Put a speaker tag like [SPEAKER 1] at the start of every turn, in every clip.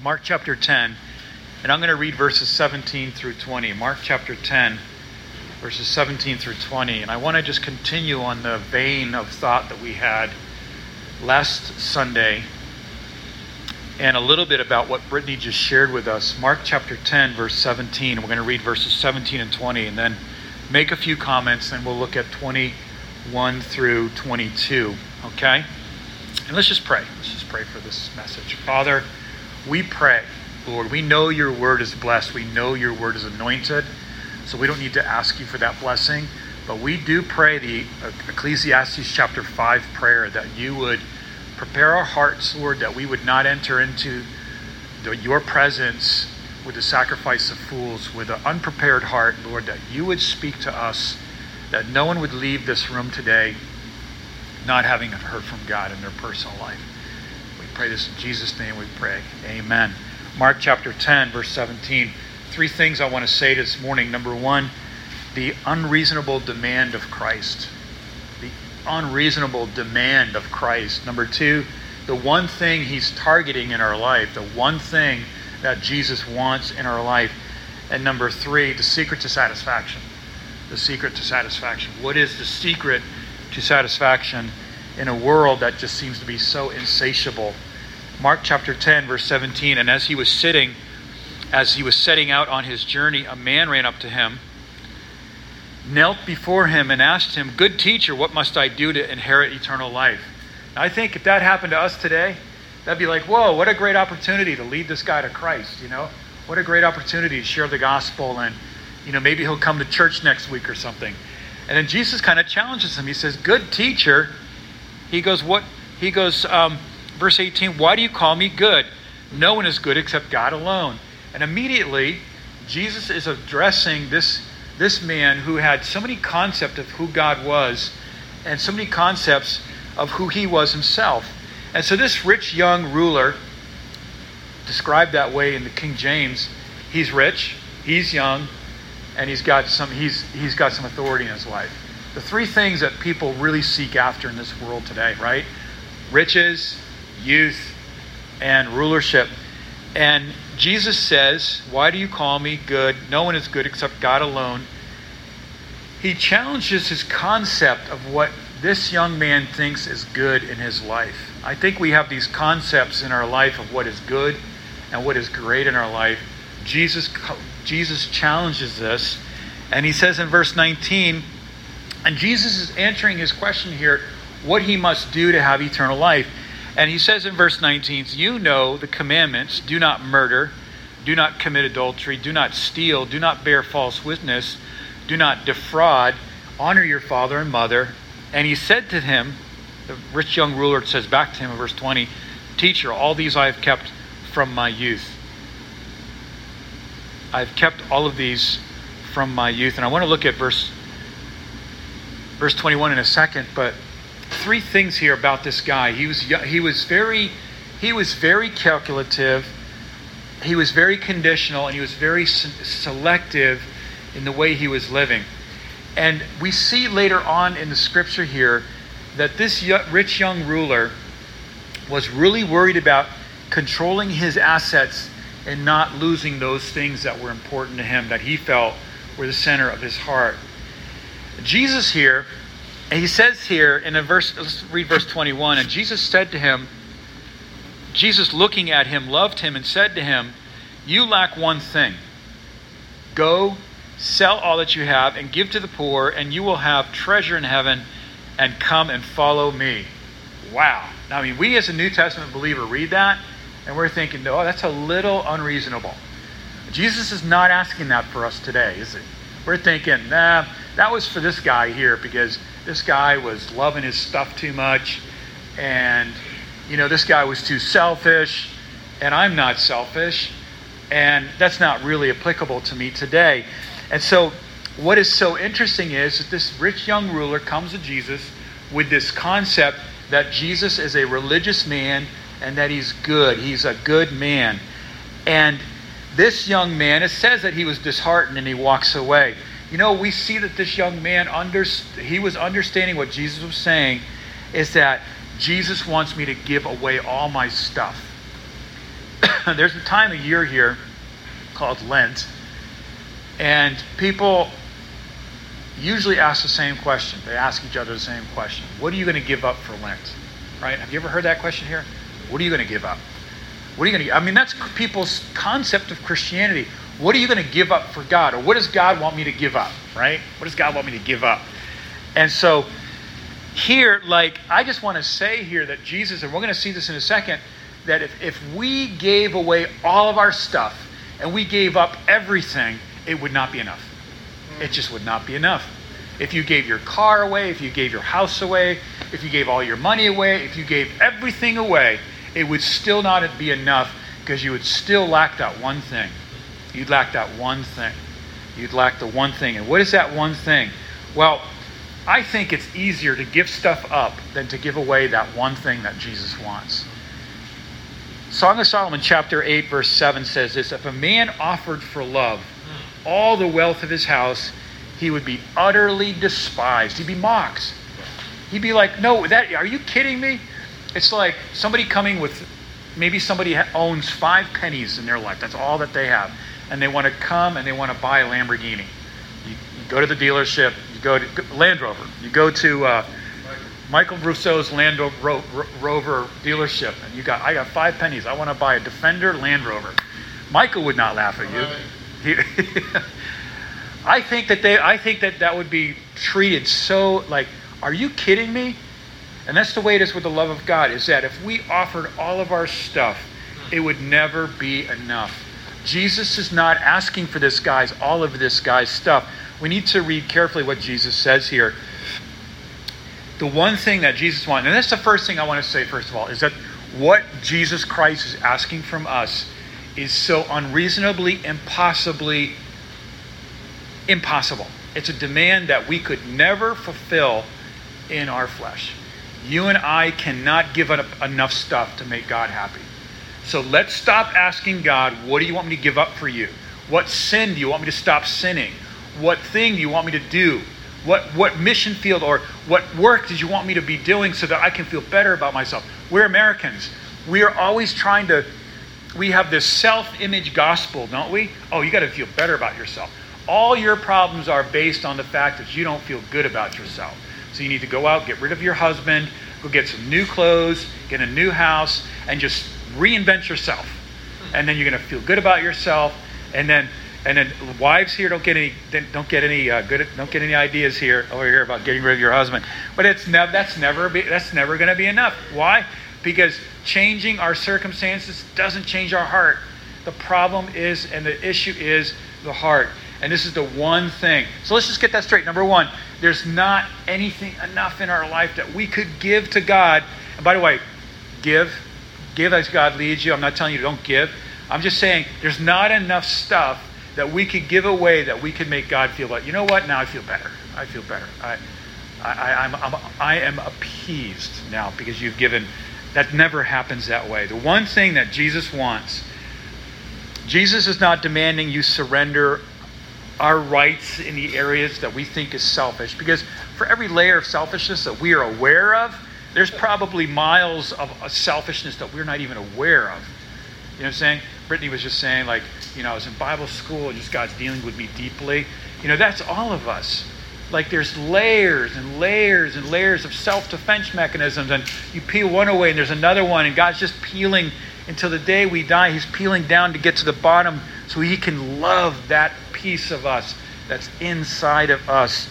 [SPEAKER 1] Mark chapter 10, and I'm going to read verses 17 through 20. Mark chapter 10, verses 17 through 20. And I want to just continue on the vein of thought that we had last Sunday and a little bit about what Brittany just shared with us. Mark chapter 10, verse 17. We're going to read verses 17 and 20 and then make a few comments, and we'll look at 21 through 22. Okay? And let's just pray. Let's just pray for this message. Father, we pray, Lord, we know your word is blessed. We know your word is anointed. So we don't need to ask you for that blessing. But we do pray the Ecclesiastes chapter 5 prayer that you would prepare our hearts, Lord, that we would not enter into the, your presence with the sacrifice of fools, with an unprepared heart, Lord, that you would speak to us, that no one would leave this room today not having heard from God in their personal life. Pray this in Jesus' name, we pray. Amen. Mark chapter 10, verse 17. Three things I want to say this morning. Number one, the unreasonable demand of Christ. The unreasonable demand of Christ. Number two, the one thing he's targeting in our life, the one thing that Jesus wants in our life. And number three, the secret to satisfaction. The secret to satisfaction. What is the secret to satisfaction in a world that just seems to be so insatiable? Mark chapter 10, verse 17. And as he was sitting, as he was setting out on his journey, a man ran up to him, knelt before him, and asked him, Good teacher, what must I do to inherit eternal life? I think if that happened to us today, that'd be like, whoa, what a great opportunity to lead this guy to Christ, you know? What a great opportunity to share the gospel and, you know, maybe he'll come to church next week or something. And then Jesus kind of challenges him. He says, Good teacher. He goes, What? He goes, um, verse 18, Why do you call me good? No one is good except God alone. And immediately, Jesus is addressing this, this man who had so many concepts of who God was and so many concepts of who he was himself. And so this rich young ruler, described that way in the King James, he's rich, he's young, and he's got some he's he's got some authority in his life. The three things that people really seek after in this world today, right? Riches, youth, and rulership. And Jesus says, Why do you call me good? No one is good except God alone. He challenges his concept of what this young man thinks is good in his life. I think we have these concepts in our life of what is good and what is great in our life. Jesus, Jesus challenges this, and he says in verse 19, and Jesus is answering his question here what he must do to have eternal life. And he says in verse 19, You know the commandments do not murder, do not commit adultery, do not steal, do not bear false witness, do not defraud, honor your father and mother. And he said to him, the rich young ruler says back to him in verse 20, Teacher, all these I have kept from my youth. I've kept all of these from my youth. And I want to look at verse verse 21 in a second, but three things here about this guy. He was he was very he was very calculative. He was very conditional and he was very selective in the way he was living. And we see later on in the scripture here that this rich young ruler was really worried about controlling his assets and not losing those things that were important to him that he felt were the center of his heart. Jesus here, he says here in a verse, let's read verse 21, and Jesus said to him, Jesus looking at him loved him and said to him, You lack one thing. Go, sell all that you have and give to the poor, and you will have treasure in heaven and come and follow me. Wow. Now, I mean, we as a New Testament believer read that and we're thinking, oh, that's a little unreasonable. Jesus is not asking that for us today, is it? We're thinking, nah, that was for this guy here because this guy was loving his stuff too much and, you know, this guy was too selfish and I'm not selfish and that's not really applicable to me today. And so what is so interesting is that this rich young ruler comes to Jesus with this concept that Jesus is a religious man and that he's good. He's a good man. And this young man, it says that he was disheartened and he walks away. You know, we see that this young man, under, he was understanding what Jesus was saying, is that Jesus wants me to give away all my stuff. there's a time of year here called Lent, and people usually ask the same question. They ask each other the same question What are you going to give up for Lent? Right? Have you ever heard that question here? What are you going to give up? What are you going to I mean, that's people's concept of Christianity. What are you going to give up for God? Or what does God want me to give up? Right? What does God want me to give up? And so, here, like, I just want to say here that Jesus, and we're going to see this in a second, that if, if we gave away all of our stuff and we gave up everything, it would not be enough. It just would not be enough. If you gave your car away, if you gave your house away, if you gave all your money away, if you gave everything away, it would still not be enough because you would still lack that one thing. You'd lack that one thing. You'd lack the one thing. And what is that one thing? Well, I think it's easier to give stuff up than to give away that one thing that Jesus wants. Song of Solomon, chapter 8, verse 7 says this If a man offered for love all the wealth of his house, he would be utterly despised. He'd be mocked. He'd be like, No, that are you kidding me? It's like somebody coming with maybe somebody owns five pennies in their life. That's all that they have. And they want to come and they want to buy a Lamborghini. You, you go to the dealership, you go to Land Rover, you go to uh, Michael Rousseau's Land Rover dealership, and you got, I got five pennies. I want to buy a Defender Land Rover. Michael would not laugh at you. He, I think that they, I think that that would be treated so like, are you kidding me? And that's the way it is with the love of God. Is that if we offered all of our stuff, it would never be enough. Jesus is not asking for this guy's all of this guy's stuff. We need to read carefully what Jesus says here the one thing that Jesus wants, and that's the first thing I want to say, first of all, is that what Jesus Christ is asking from us is so unreasonably, impossibly impossible. It's a demand that we could never fulfill in our flesh. You and I cannot give up enough stuff to make God happy. So let's stop asking God, what do you want me to give up for you? What sin do you want me to stop sinning? What thing do you want me to do? What, what mission field or what work did you want me to be doing so that I can feel better about myself? We're Americans. We are always trying to, we have this self image gospel, don't we? Oh, you got to feel better about yourself. All your problems are based on the fact that you don't feel good about yourself. So you need to go out, get rid of your husband, go get some new clothes, get a new house, and just reinvent yourself. And then you're going to feel good about yourself. And then and then wives here don't get any don't get any uh, good don't get any ideas here over here about getting rid of your husband. But it's never that's never be, that's never going to be enough. Why? Because changing our circumstances doesn't change our heart. The problem is and the issue is the heart. And this is the one thing. So let's just get that straight. Number 1, there's not anything enough in our life that we could give to God. And by the way, give give as God leads you. I'm not telling you don't give. I'm just saying there's not enough stuff that we could give away that we could make God feel like, you know what? Now I feel better. I feel better. I, I, I'm, I'm, I am appeased now because you've given. That never happens that way. The one thing that Jesus wants, Jesus is not demanding you surrender our rights in the areas that we think is selfish. Because for every layer of selfishness that we are aware of, there's probably miles of selfishness that we're not even aware of. You know what I'm saying? Brittany was just saying, like, you know, I was in Bible school and just God's dealing with me deeply. You know, that's all of us. Like there's layers and layers and layers of self defense mechanisms, and you peel one away and there's another one, and God's just peeling until the day we die. He's peeling down to get to the bottom so He can love that piece of us that's inside of us.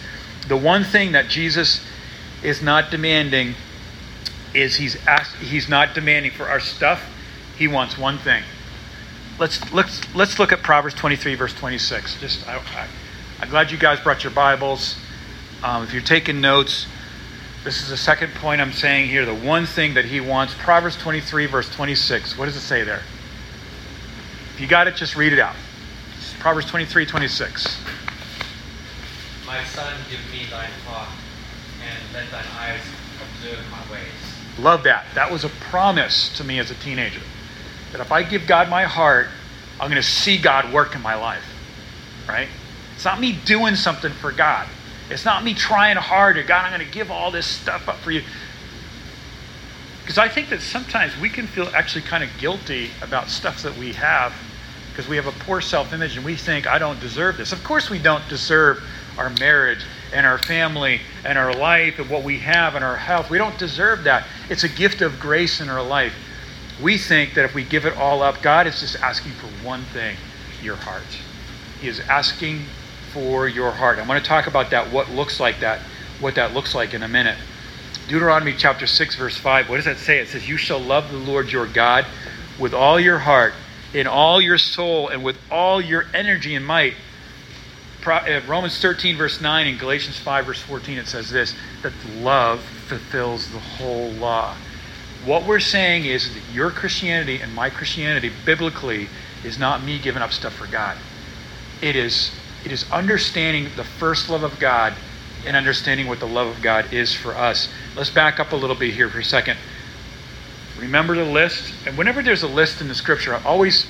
[SPEAKER 1] The one thing that Jesus is not demanding is He's, asked, he's not demanding for our stuff. He wants one thing let's let's let's look at Proverbs 23 verse 26. Just I, am glad you guys brought your Bibles. Um, if you're taking notes, this is the second point I'm saying here. The one thing that he wants. Proverbs 23 verse 26. What does it say there? If you got it, just read it out. Proverbs 23 26.
[SPEAKER 2] My son, give me thine talk, and let thine eyes observe my ways.
[SPEAKER 1] Love that. That was a promise to me as a teenager that if I give God my heart, I'm going to see God work in my life. Right? It's not me doing something for God. It's not me trying harder. Oh, God, I'm going to give all this stuff up for you. Because I think that sometimes we can feel actually kind of guilty about stuff that we have because we have a poor self image and we think, I don't deserve this. Of course, we don't deserve our marriage and our family and our life and what we have and our health. We don't deserve that. It's a gift of grace in our life. We think that if we give it all up, God is just asking for one thing your heart. He is asking for your heart. I'm going to talk about that, what looks like that, what that looks like in a minute. Deuteronomy chapter 6, verse 5, what does that say? It says, You shall love the Lord your God with all your heart, in all your soul, and with all your energy and might. Uh, Romans 13, verse 9, and Galatians 5, verse 14, it says this that love fulfills the whole law. What we're saying is that your Christianity and my Christianity, biblically, is not me giving up stuff for God. It is, it is understanding the first love of God and understanding what the love of God is for us. Let's back up a little bit here for a second. Remember the list, and whenever there's a list in the Scripture, I always,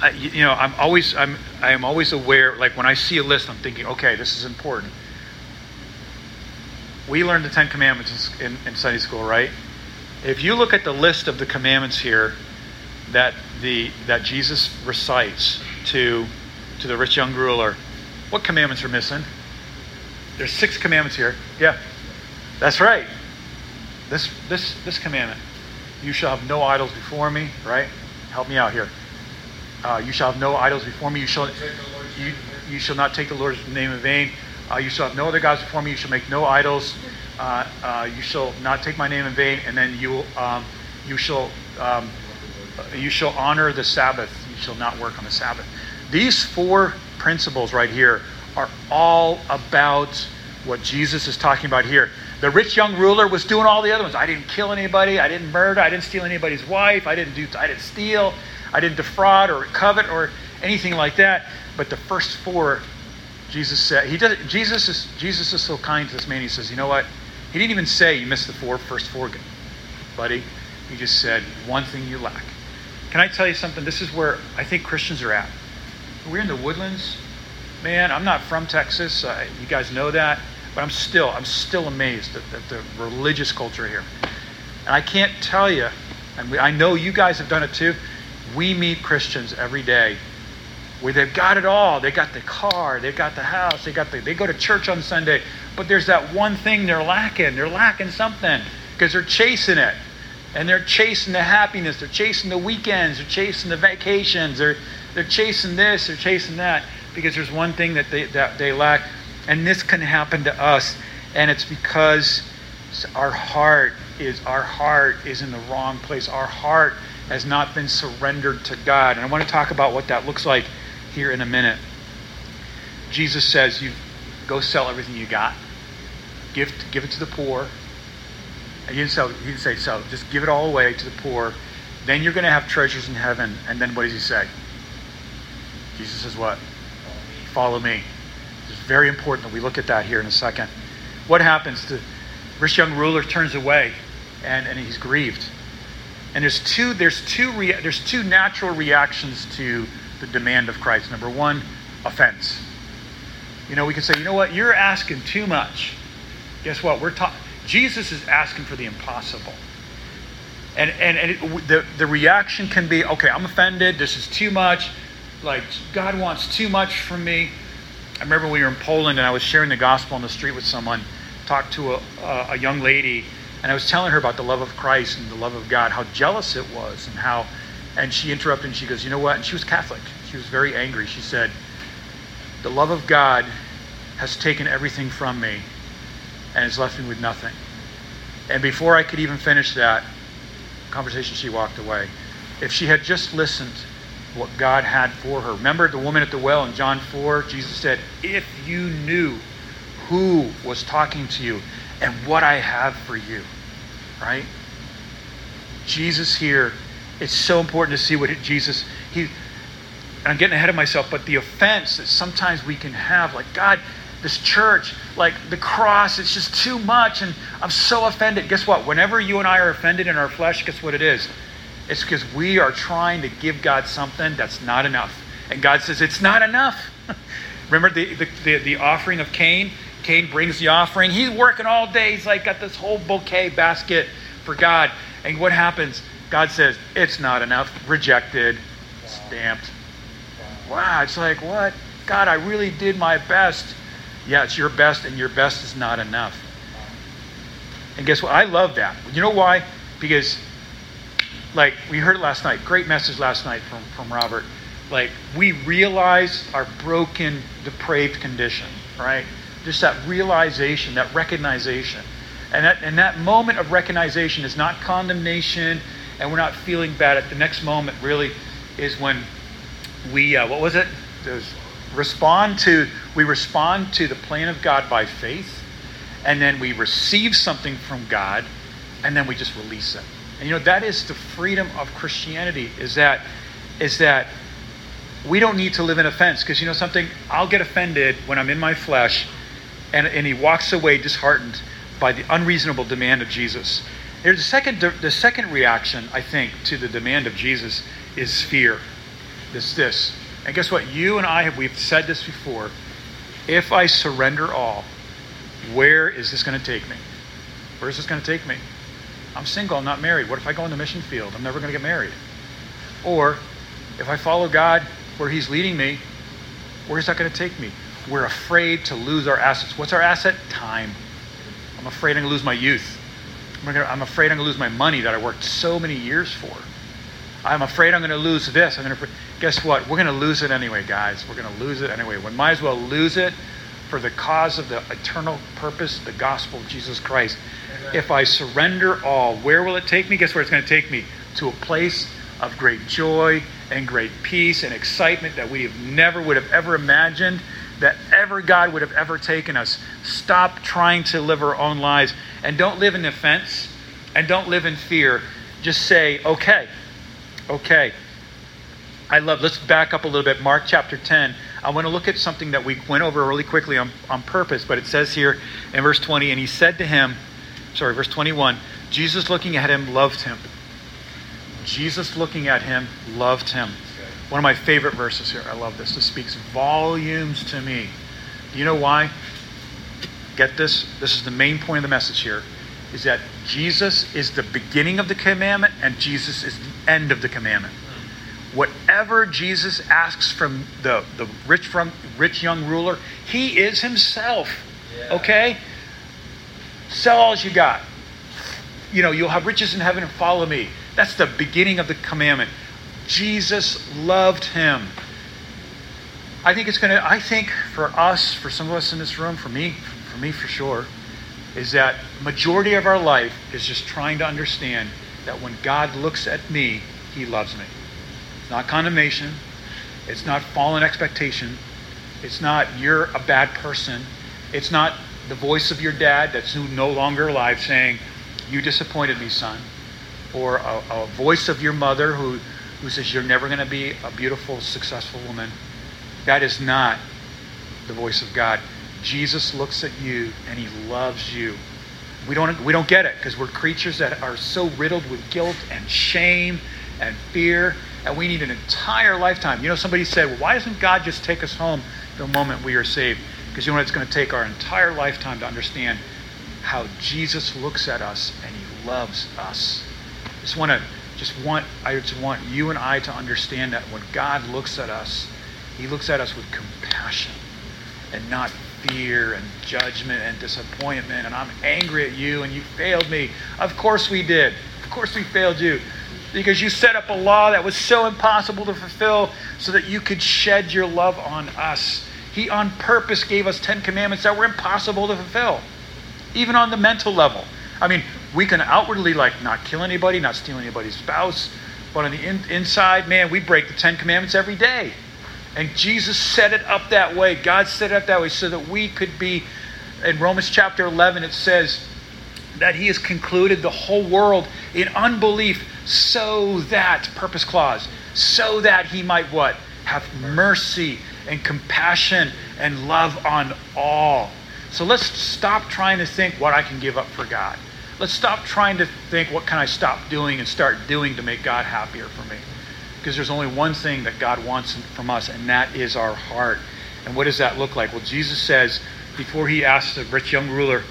[SPEAKER 1] I, you know, I'm always, I'm, I am always aware. Like when I see a list, I'm thinking, okay, this is important. We learned the Ten Commandments in, in Sunday school, right? If you look at the list of the commandments here that the that Jesus recites to to the rich young ruler, what commandments are missing? There's six commandments here. Yeah, that's right. This this this commandment: you shall have no idols before me. Right? Help me out here. Uh, you shall have no idols before me. You shall you, you shall not take the Lord's name in vain. Uh, you shall have no other gods before me. You shall make no idols. Uh, uh you shall not take my name in vain. And then you um, you shall um, you shall honor the Sabbath. You shall not work on the Sabbath. These four principles right here are all about what Jesus is talking about here. The rich young ruler was doing all the other ones. I didn't kill anybody. I didn't murder. I didn't steal anybody's wife. I didn't do. I didn't steal. I didn't defraud or covet or anything like that. But the first four, Jesus said. He does. Jesus is. Jesus is so kind to this man. He says, you know what? He didn't even say you missed the four first four, buddy. He just said one thing you lack. Can I tell you something? This is where I think Christians are at. We're in the woodlands man, I'm not from Texas. Uh, you guys know that, but I'm still, I'm still amazed at, at the religious culture here. And I can't tell you, and we, I know you guys have done it too. We meet Christians every day where they've got it all. They got the car, they've got the house, they got the, they go to church on Sunday, but there's that one thing they're lacking. They're lacking something because they're chasing it. And they're chasing the happiness, they're chasing the weekends, they're chasing the vacations, they're they're chasing this, they're chasing that because there's one thing that they, that they lack. And this can happen to us. And it's because our heart is our heart is in the wrong place. Our heart has not been surrendered to God. And I want to talk about what that looks like here in a minute. Jesus says, "You go sell everything you got, give give it to the poor." He didn't, sell, he didn't say sell. Just give it all away to the poor. Then you're going to have treasures in heaven. And then what does he say? Jesus says what? follow me. It's very important that we look at that here in a second. What happens? The rich young ruler turns away and, and he's grieved. And there's two, there's, two rea- there's two natural reactions to the demand of Christ. Number one, offense. You know, we can say, you know what, you're asking too much. Guess what? We're ta- Jesus is asking for the impossible. And, and, and it, the, the reaction can be, okay, I'm offended. This is too much like God wants too much from me. I remember we were in Poland and I was sharing the gospel on the street with someone, talked to a, a young lady, and I was telling her about the love of Christ and the love of God, how jealous it was, and how, and she interrupted and she goes, you know what? And she was Catholic. She was very angry. She said, the love of God has taken everything from me and has left me with nothing. And before I could even finish that conversation, she walked away. If she had just listened what God had for her. Remember the woman at the well in John 4? Jesus said, If you knew who was talking to you and what I have for you, right? Jesus here, it's so important to see what Jesus, he, I'm getting ahead of myself, but the offense that sometimes we can have, like, God, this church, like the cross, it's just too much, and I'm so offended. Guess what? Whenever you and I are offended in our flesh, guess what it is? It's because we are trying to give God something that's not enough. And God says, It's not enough. Remember the, the, the, the, offering of Cain? Cain brings the offering. He's working all day. He's like got this whole bouquet basket for God. And what happens? God says, It's not enough. Rejected. Stamped. Wow, it's like, what? God, I really did my best. Yeah, it's your best, and your best is not enough. And guess what? I love that. You know why? Because, like, we heard it last night. Great message last night from, from Robert. Like, we realize our broken, depraved condition, right? Just that realization, that recognition. And that, and that moment of recognition is not condemnation and we're not feeling bad at the next moment, really, is when we, uh, what was it? There's respond to, we respond to the plan of God by faith, and then we receive something from God, and then we just release it. And you know, that is the freedom of Christianity, is that, is that we don't need to live in offense. Because you know something? I'll get offended when I'm in my flesh, and, and he walks away disheartened by the unreasonable demand of Jesus. Here's the second, the second reaction, I think, to the demand of Jesus is fear. It's this. And guess what? You and I have, we've said this before. If I surrender all, where is this going to take me? Where is this going to take me? I'm single, I'm not married. What if I go in the mission field? I'm never going to get married. Or if I follow God where He's leading me, where's that going to take me? We're afraid to lose our assets. What's our asset? Time. I'm afraid I'm going to lose my youth. I'm afraid I'm going to lose my money that I worked so many years for. I'm afraid I'm going to lose this. I'm going to guess what? We're going to lose it anyway, guys. We're going to lose it anyway. We might as well lose it for the cause of the eternal purpose, the gospel of Jesus Christ. If I surrender all, where will it take me? Guess where it's going to take me? To a place of great joy and great peace and excitement that we have never would have ever imagined that ever God would have ever taken us. Stop trying to live our own lives and don't live in offense and don't live in fear. Just say, okay, okay. I love, let's back up a little bit. Mark chapter 10. I want to look at something that we went over really quickly on, on purpose, but it says here in verse 20, and he said to him, sorry, verse 21, Jesus looking at him loved him. Jesus looking at him loved him. One of my favorite verses here. I love this. This speaks volumes to me. Do you know why? Get this. This is the main point of the message here. Is that Jesus is the beginning of the commandment and Jesus is the end of the commandment. Whatever Jesus asks from the, the rich from rich young ruler, he is himself. Yeah. Okay? Sell all you got. You know, you'll have riches in heaven and follow me. That's the beginning of the commandment. Jesus loved him. I think it's going to, I think for us, for some of us in this room, for me, for me for sure, is that majority of our life is just trying to understand that when God looks at me, he loves me. It's not condemnation. It's not fallen expectation. It's not you're a bad person. It's not the voice of your dad that's no longer alive saying, You disappointed me, son. Or a, a voice of your mother who who says you're never going to be a beautiful, successful woman. That is not the voice of God. Jesus looks at you and he loves you. We don't, we don't get it because we're creatures that are so riddled with guilt and shame and fear, and we need an entire lifetime. You know, somebody said, well, why doesn't God just take us home the moment we are saved? Because you know what? It's going to take our entire lifetime to understand how Jesus looks at us and he loves us. Just want to just want I just want you and I to understand that when God looks at us, He looks at us with compassion and not fear and judgment and disappointment. And I'm angry at you and you failed me. Of course we did. Of course we failed you. Because you set up a law that was so impossible to fulfill so that you could shed your love on us. He on purpose gave us 10 commandments that were impossible to fulfill, even on the mental level. I mean, we can outwardly like not kill anybody, not steal anybody's spouse, but on the in, inside, man, we break the Ten Commandments every day. And Jesus set it up that way. God set it up that way so that we could be. In Romans chapter 11, it says that He has concluded the whole world in unbelief, so that purpose clause, so that He might what have mercy and compassion and love on all. So let's stop trying to think what I can give up for God. Let's stop trying to think, what can I stop doing and start doing to make God happier for me? Because there's only one thing that God wants from us, and that is our heart. And what does that look like? Well, Jesus says, before he asks the rich young ruler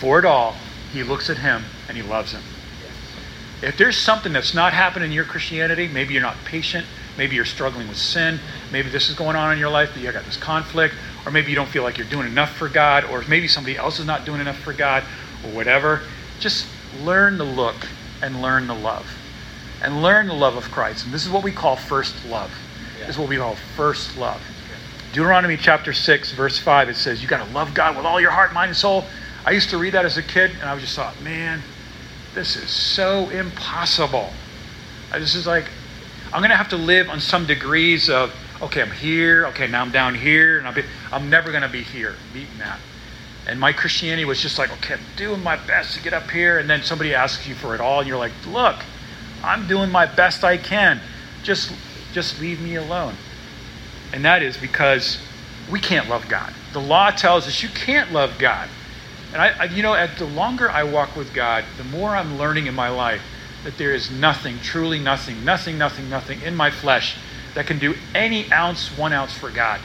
[SPEAKER 1] for it all, he looks at him and he loves him. If there's something that's not happening in your Christianity, maybe you're not patient, maybe you're struggling with sin, maybe this is going on in your life, but you got this conflict, or maybe you don't feel like you're doing enough for God, or maybe somebody else is not doing enough for God, or whatever, just learn to look and learn the love. And learn the love of Christ. And this is what we call first love.
[SPEAKER 2] Yeah.
[SPEAKER 1] This is what we call first love. Deuteronomy chapter 6, verse 5, it says, You got to love God with all your heart, mind, and soul. I used to read that as a kid, and I was just thought, man, this is so impossible. This is like, I'm going to have to live on some degrees of, okay, I'm here, okay, now I'm down here, and I'll be, I'm never going to be here, meeting that. And my Christianity was just like, okay, I'm doing my best to get up here, and then somebody asks you for it all, and you're like, look, I'm doing my best I can. Just, just leave me alone. And that is because we can't love God. The law tells us you can't love God. And I, I, you know, the longer I walk with God, the more I'm learning in my life that there is nothing, truly nothing, nothing, nothing, nothing in my flesh that can do any ounce, one ounce for God.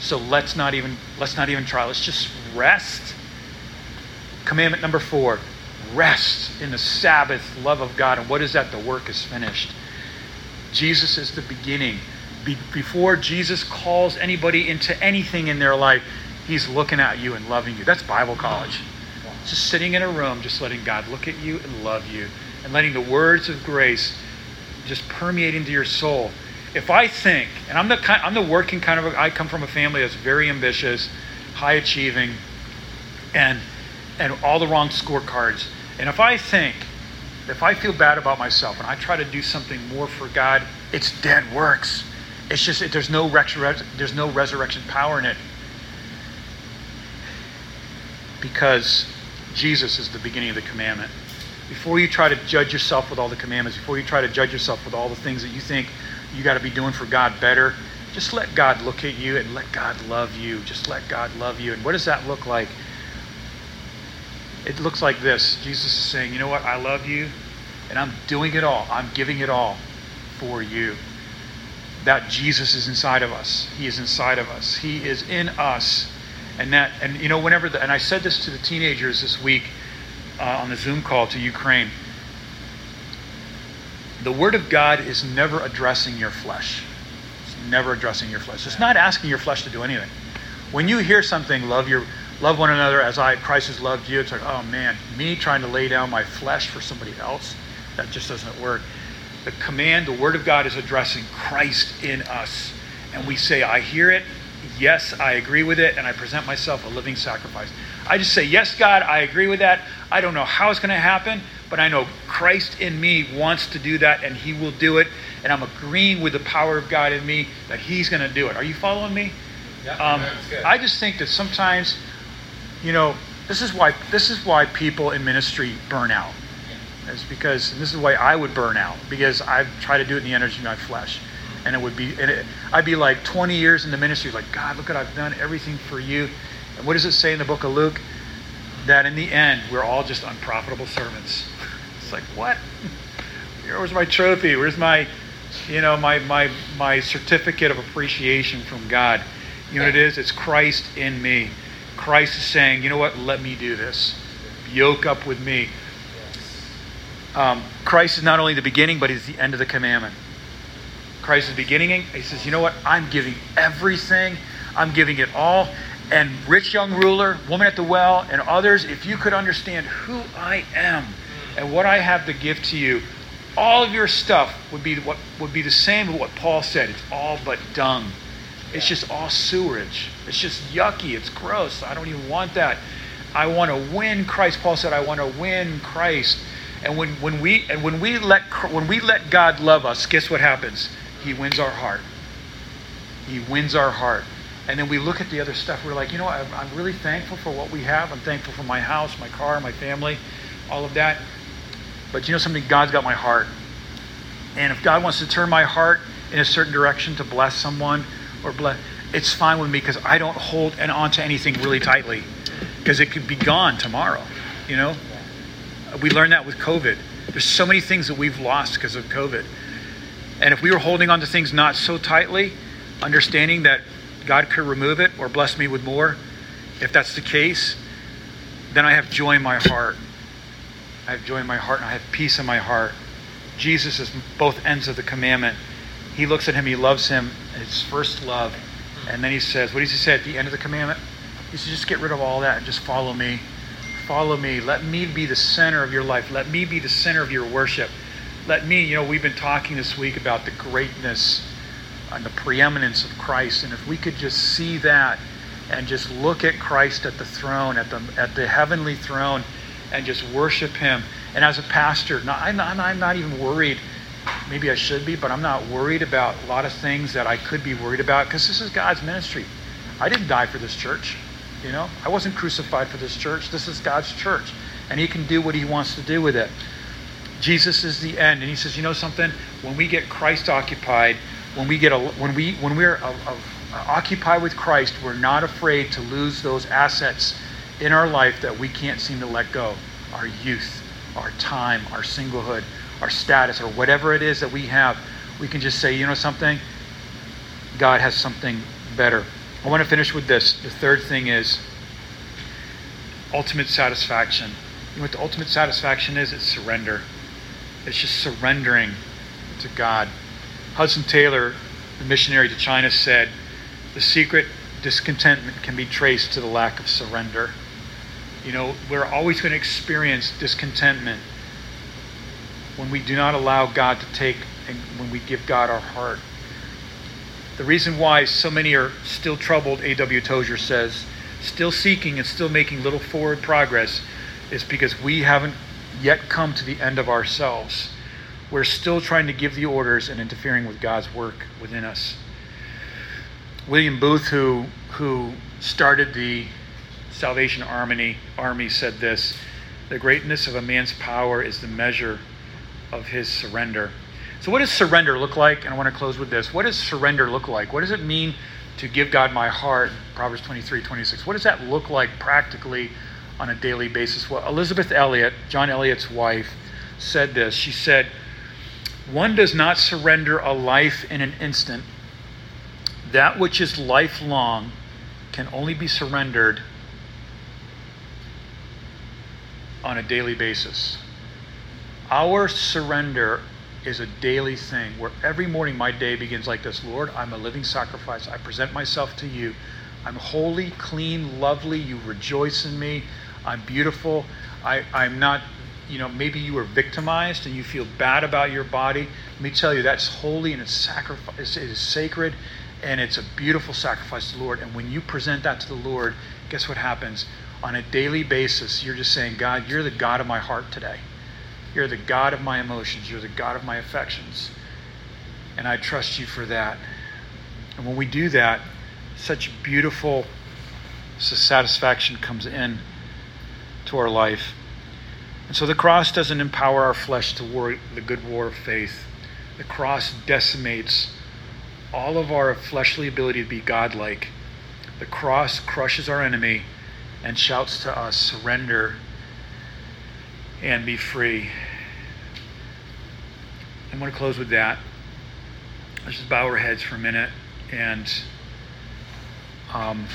[SPEAKER 1] So let's not even let's not even try. Let's just rest. Commandment number four: rest in the Sabbath love of God. And what is that? The work is finished. Jesus is the beginning. Be- before Jesus calls anybody into anything in their life, He's looking at you and loving you. That's Bible college. Just sitting in a room, just letting God look at you and love you, and letting the words of grace just permeate into your soul. If I think, and I'm the kind, I'm the working kind of, I come from a family that's very ambitious, high achieving, and and all the wrong scorecards. And if I think, if I feel bad about myself and I try to do something more for God, it's dead works. It's just it, there's no there's no resurrection power in it because Jesus is the beginning of the commandment. Before you try to judge yourself with all the commandments, before you try to judge yourself with all the things that you think you got to be doing for God better, just let God look at you and let God love you. Just let God love you. And what does that look like? It looks like this Jesus is saying, You know what? I love you, and I'm doing it all. I'm giving it all for you. That Jesus is inside of us. He is inside of us. He is in us and that and you know whenever the, and i said this to the teenagers this week uh, on the zoom call to ukraine. The word of god is never addressing your flesh. It's never addressing your flesh. It's not asking your flesh to do anything. When you hear something love your love one another as i christ has loved you it's like oh man me trying to lay down my flesh for somebody else that just doesn't work. The command the word of god is addressing christ in us. And we say i hear it. Yes, I agree with it, and I present myself a living sacrifice. I just say, yes, God, I agree with that. I don't know how it's going to happen, but I know Christ in me wants to do that, and He will do it. And I'm agreeing with the power of God in me that He's going to do it. Are you following me?
[SPEAKER 2] Yeah,
[SPEAKER 1] Um. I just think that sometimes, you know, this is why this is why people in ministry burn out. It's because and this is why I would burn out because I've tried to do it in the energy of my flesh, and it would be and it, I'd be like 20 years in the ministry, like God, look what I've done, everything for you. And what does it say in the book of Luke? That in the end we're all just unprofitable servants. It's like what? Where's my trophy? Where's my, you know, my my my certificate of appreciation from God? You know what it is? It's Christ in me. Christ is saying, you know what? Let me do this. Yoke up with me. Um, Christ is not only the beginning, but he's the end of the commandment. Christ is beginning. He says, you know what? I'm giving everything. I'm giving it all. And rich young ruler, woman at the well, and others, if you could understand who I am and what I have to give to you, all of your stuff would be what would be the same as what Paul said. It's all but dung. It's just all sewerage. It's just yucky. It's gross. I don't even want that. I want to win Christ. Paul said, I want to win Christ. And when, when we and when we let when we let God love us, guess what happens? He wins our heart. He wins our heart. And then we look at the other stuff. We're like, you know? I'm, I'm really thankful for what we have. I'm thankful for my house, my car, my family, all of that. But you know something? God's got my heart. And if God wants to turn my heart in a certain direction to bless someone or bless, it's fine with me because I don't hold and on to anything really tightly because it could be gone tomorrow. You know, we learned that with COVID. There's so many things that we've lost because of COVID. And if we were holding on to things not so tightly, understanding that God could remove it or bless me with more, if that's the case, then I have joy in my heart. I have joy in my heart and I have peace in my heart. Jesus is both ends of the commandment. He looks at him, he loves him, his first love. And then he says, What does he say at the end of the commandment? He says, Just get rid of all that and just follow me. Follow me. Let me be the center of your life. Let me be the center of your worship. Let me, you know, we've been talking this week about the greatness and the preeminence of Christ. And if we could just see that and just look at Christ at the throne, at the, at the heavenly throne, and just worship Him. And as a pastor, not, I'm, not, I'm not even worried. Maybe I should be, but I'm not worried about a lot of things that I could be worried about because this is God's ministry. I didn't die for this church. You know, I wasn't crucified for this church. This is God's church, and He can do what He wants to do with it. Jesus is the end, and He says, you know something? When we get Christ occupied, when we get a, when we when we're a, a, occupied with Christ, we're not afraid to lose those assets in our life that we can't seem to let go. Our youth, our time, our singlehood, our status, or whatever it is that we have. We can just say, you know something? God has something better. I want to finish with this. The third thing is ultimate satisfaction. You know what the ultimate satisfaction is? It's surrender. It's just surrendering to God. Hudson Taylor, the missionary to China, said the secret discontentment can be traced to the lack of surrender. You know, we're always going to experience discontentment when we do not allow God to take and when we give God our heart. The reason why so many are still troubled, A.W. Tozer says, still seeking and still making little forward progress, is because we haven't yet come to the end of ourselves. We're still trying to give the orders and interfering with God's work within us. William Booth, who, who started the Salvation Army, Army, said this The greatness of a man's power is the measure of his surrender. So, what does surrender look like? And I want to close with this. What does surrender look like? What does it mean to give God my heart? Proverbs 23, 26. What does that look like practically on a daily basis? Well, Elisabeth Elliot, John Elliot's wife, said this. She said, One does not surrender a life in an instant. That which is lifelong can only be surrendered on a daily basis. Our surrender is a daily thing where every morning my day begins like this Lord, I'm a living sacrifice. I present myself to you. I'm holy, clean, lovely. You rejoice in me. I'm beautiful. I, I'm not, you know, maybe you were victimized and you feel bad about your body. Let me tell you, that's holy and it's sacrifice. It is sacred and it's a beautiful sacrifice to the Lord. And when you present that to the Lord, guess what happens? On a daily basis, you're just saying, God, you're the God of my heart today. You're the God of my emotions. You're the God of my affections. And I trust you for that. And when we do that, such beautiful satisfaction comes in to our life. And so the cross doesn't empower our flesh to war the good war of faith. The cross decimates all of our fleshly ability to be godlike. The cross crushes our enemy and shouts to us, surrender and be free. I'm going to close with that. Let's just bow our heads for a minute and um,